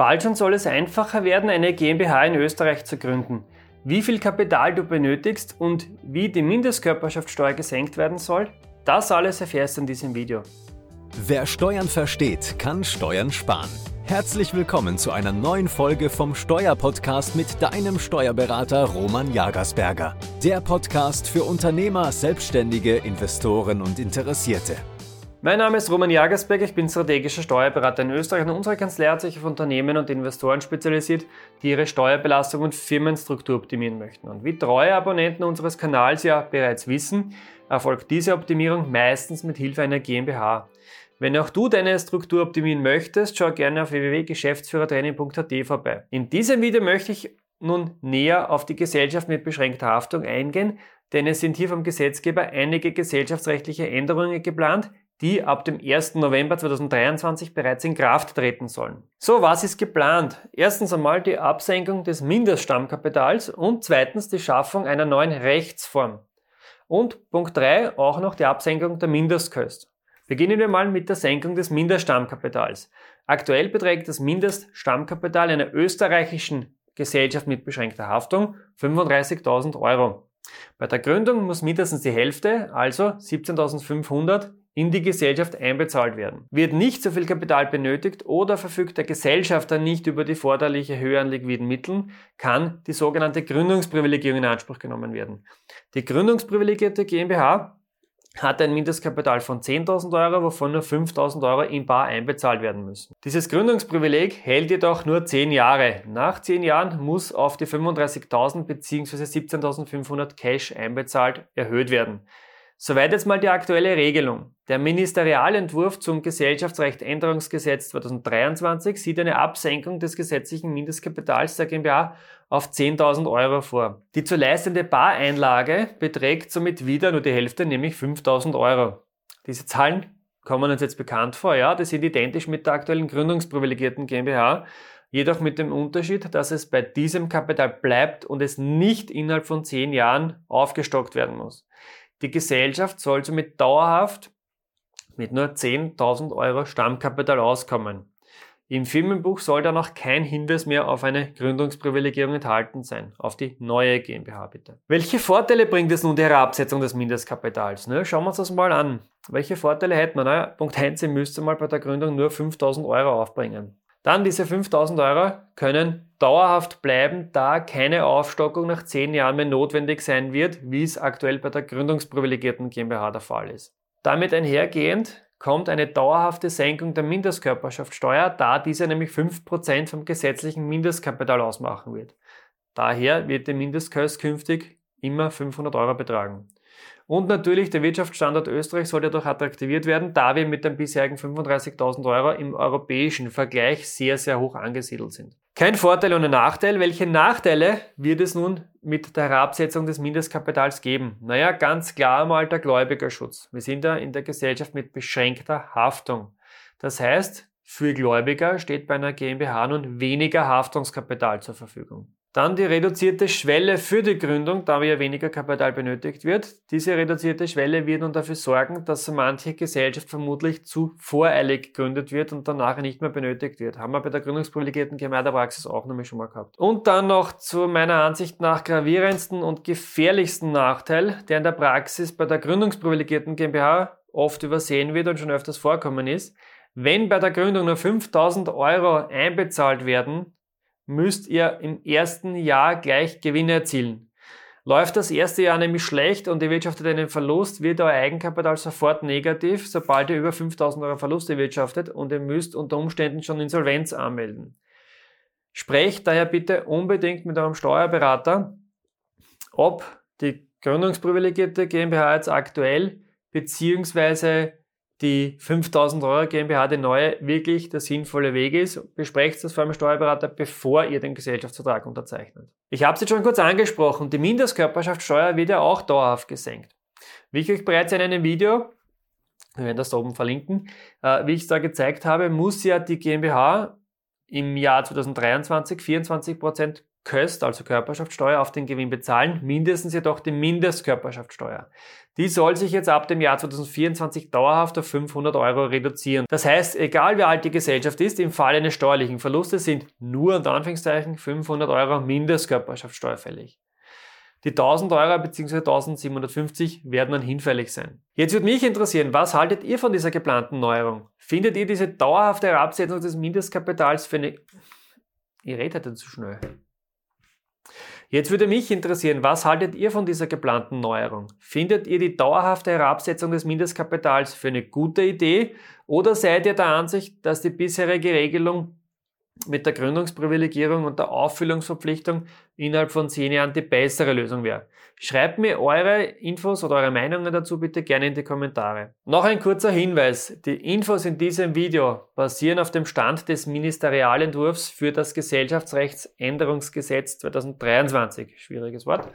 Bald schon soll es einfacher werden, eine GmbH in Österreich zu gründen. Wie viel Kapital du benötigst und wie die Mindestkörperschaftssteuer gesenkt werden soll, das alles erfährst du in diesem Video. Wer Steuern versteht, kann Steuern sparen. Herzlich willkommen zu einer neuen Folge vom Steuerpodcast mit deinem Steuerberater Roman Jagersberger. Der Podcast für Unternehmer, Selbstständige, Investoren und Interessierte. Mein Name ist Roman Jagersberg, ich bin strategischer Steuerberater in Österreich und unsere Kanzlei hat sich auf Unternehmen und Investoren spezialisiert, die ihre Steuerbelastung und Firmenstruktur optimieren möchten. Und wie treue Abonnenten unseres Kanals ja bereits wissen, erfolgt diese Optimierung meistens mit Hilfe einer GmbH. Wenn auch du deine Struktur optimieren möchtest, schau gerne auf www.geschäftsführertraining.at vorbei. In diesem Video möchte ich nun näher auf die Gesellschaft mit beschränkter Haftung eingehen, denn es sind hier vom Gesetzgeber einige gesellschaftsrechtliche Änderungen geplant, die ab dem 1. November 2023 bereits in Kraft treten sollen. So, was ist geplant? Erstens einmal die Absenkung des Mindeststammkapitals und zweitens die Schaffung einer neuen Rechtsform. Und Punkt 3 auch noch die Absenkung der Mindestkost. Beginnen wir mal mit der Senkung des Mindeststammkapitals. Aktuell beträgt das Mindeststammkapital einer österreichischen Gesellschaft mit beschränkter Haftung 35.000 Euro. Bei der Gründung muss mindestens die Hälfte, also 17.500, in die Gesellschaft einbezahlt werden. Wird nicht so viel Kapital benötigt oder verfügt der Gesellschafter nicht über die forderliche Höhe an liquiden Mitteln, kann die sogenannte Gründungsprivilegierung in Anspruch genommen werden. Die gründungsprivilegierte GmbH hat ein Mindestkapital von 10.000 Euro, wovon nur 5.000 Euro in Bar einbezahlt werden müssen. Dieses Gründungsprivileg hält jedoch nur 10 Jahre. Nach 10 Jahren muss auf die 35.000 bzw. 17.500 Cash einbezahlt erhöht werden. Soweit jetzt mal die aktuelle Regelung. Der Ministerialentwurf zum Gesellschaftsrecht-Änderungsgesetz 2023 sieht eine Absenkung des gesetzlichen Mindestkapitals der GmbH auf 10.000 Euro vor. Die zu leistende Bareinlage beträgt somit wieder nur die Hälfte, nämlich 5.000 Euro. Diese Zahlen kommen uns jetzt bekannt vor, ja, die sind identisch mit der aktuellen gründungsprivilegierten GmbH, jedoch mit dem Unterschied, dass es bei diesem Kapital bleibt und es nicht innerhalb von 10 Jahren aufgestockt werden muss. Die Gesellschaft soll somit dauerhaft mit nur 10.000 Euro Stammkapital auskommen. Im Firmenbuch soll dann auch kein Hinweis mehr auf eine Gründungsprivilegierung enthalten sein. Auf die neue GmbH bitte. Welche Vorteile bringt es nun die Herabsetzung des Mindestkapitals? Ne, schauen wir uns das mal an. Welche Vorteile hätten wir? Naja, Punkt 1, ihr müsst mal bei der Gründung nur 5000 Euro aufbringen. Dann diese 5000 Euro können dauerhaft bleiben, da keine Aufstockung nach 10 Jahren mehr notwendig sein wird, wie es aktuell bei der gründungsprivilegierten GmbH der Fall ist. Damit einhergehend kommt eine dauerhafte Senkung der Mindestkörperschaftssteuer, da diese nämlich 5% vom gesetzlichen Mindestkapital ausmachen wird. Daher wird die Mindestkost künftig immer 500 Euro betragen. Und natürlich der Wirtschaftsstandort Österreich soll dadurch attraktiviert werden, da wir mit den bisherigen 35.000 Euro im europäischen Vergleich sehr, sehr hoch angesiedelt sind. Kein Vorteil ohne Nachteil. Welche Nachteile wird es nun mit der Herabsetzung des Mindestkapitals geben? Naja, ganz klar mal der Gläubigerschutz. Wir sind da in der Gesellschaft mit beschränkter Haftung. Das heißt, für Gläubiger steht bei einer GmbH nun weniger Haftungskapital zur Verfügung. Dann die reduzierte Schwelle für die Gründung, da ja weniger Kapital benötigt wird. Diese reduzierte Schwelle wird nun dafür sorgen, dass manche Gesellschaft vermutlich zu voreilig gegründet wird und danach nicht mehr benötigt wird. Haben wir bei der gründungsprivilegierten Praxis auch nämlich schon mal gehabt. Und dann noch zu meiner Ansicht nach gravierendsten und gefährlichsten Nachteil, der in der Praxis bei der gründungsprivilegierten GmbH oft übersehen wird und schon öfters vorkommen ist. Wenn bei der Gründung nur 5000 Euro einbezahlt werden, müsst ihr im ersten Jahr gleich Gewinne erzielen. Läuft das erste Jahr nämlich schlecht und ihr wirtschaftet einen Verlust, wird euer Eigenkapital sofort negativ, sobald ihr über 5000 Euro Verluste wirtschaftet und ihr müsst unter Umständen schon Insolvenz anmelden. Sprecht daher bitte unbedingt mit eurem Steuerberater, ob die gründungsprivilegierte GmbH jetzt aktuell beziehungsweise die 5000 Euro GmbH, die neue, wirklich der sinnvolle Weg ist. Besprecht das vor einem Steuerberater, bevor ihr den Gesellschaftsvertrag unterzeichnet. Ich habe es jetzt schon kurz angesprochen, die Mindestkörperschaftssteuer wird ja auch dauerhaft gesenkt. Wie ich euch bereits in einem Video, wir werden das da oben verlinken, äh, wie ich es da gezeigt habe, muss ja die GmbH im Jahr 2023 24% Köst, also Körperschaftssteuer, auf den Gewinn bezahlen, mindestens jedoch die Mindestkörperschaftssteuer. Die soll sich jetzt ab dem Jahr 2024 dauerhaft auf 500 Euro reduzieren. Das heißt, egal wie alt die Gesellschaft ist, im Falle eines steuerlichen Verlustes sind nur unter Anführungszeichen 500 Euro Mindestkörperschaftssteuer fällig. Die 1000 Euro bzw. 1750 werden dann hinfällig sein. Jetzt würde mich interessieren, was haltet ihr von dieser geplanten Neuerung? Findet ihr diese dauerhafte Herabsetzung des Mindestkapitals für eine... Ihr redet zu schnell. Jetzt würde mich interessieren, was haltet ihr von dieser geplanten Neuerung? Findet ihr die dauerhafte Herabsetzung des Mindestkapitals für eine gute Idee oder seid ihr der Ansicht, dass die bisherige Regelung mit der Gründungsprivilegierung und der Auffüllungsverpflichtung innerhalb von zehn Jahren die bessere Lösung wäre. Schreibt mir eure Infos oder eure Meinungen dazu bitte gerne in die Kommentare. Noch ein kurzer Hinweis. Die Infos in diesem Video basieren auf dem Stand des Ministerialentwurfs für das Gesellschaftsrechtsänderungsgesetz 2023. Schwieriges Wort.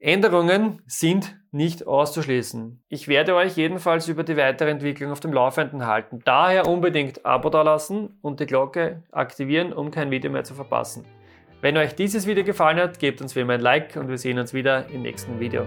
Änderungen sind nicht auszuschließen. Ich werde euch jedenfalls über die weitere Entwicklung auf dem Laufenden halten. Daher unbedingt Abo dalassen und die Glocke aktivieren, um kein Video mehr zu verpassen. Wenn euch dieses Video gefallen hat, gebt uns wie immer ein Like und wir sehen uns wieder im nächsten Video.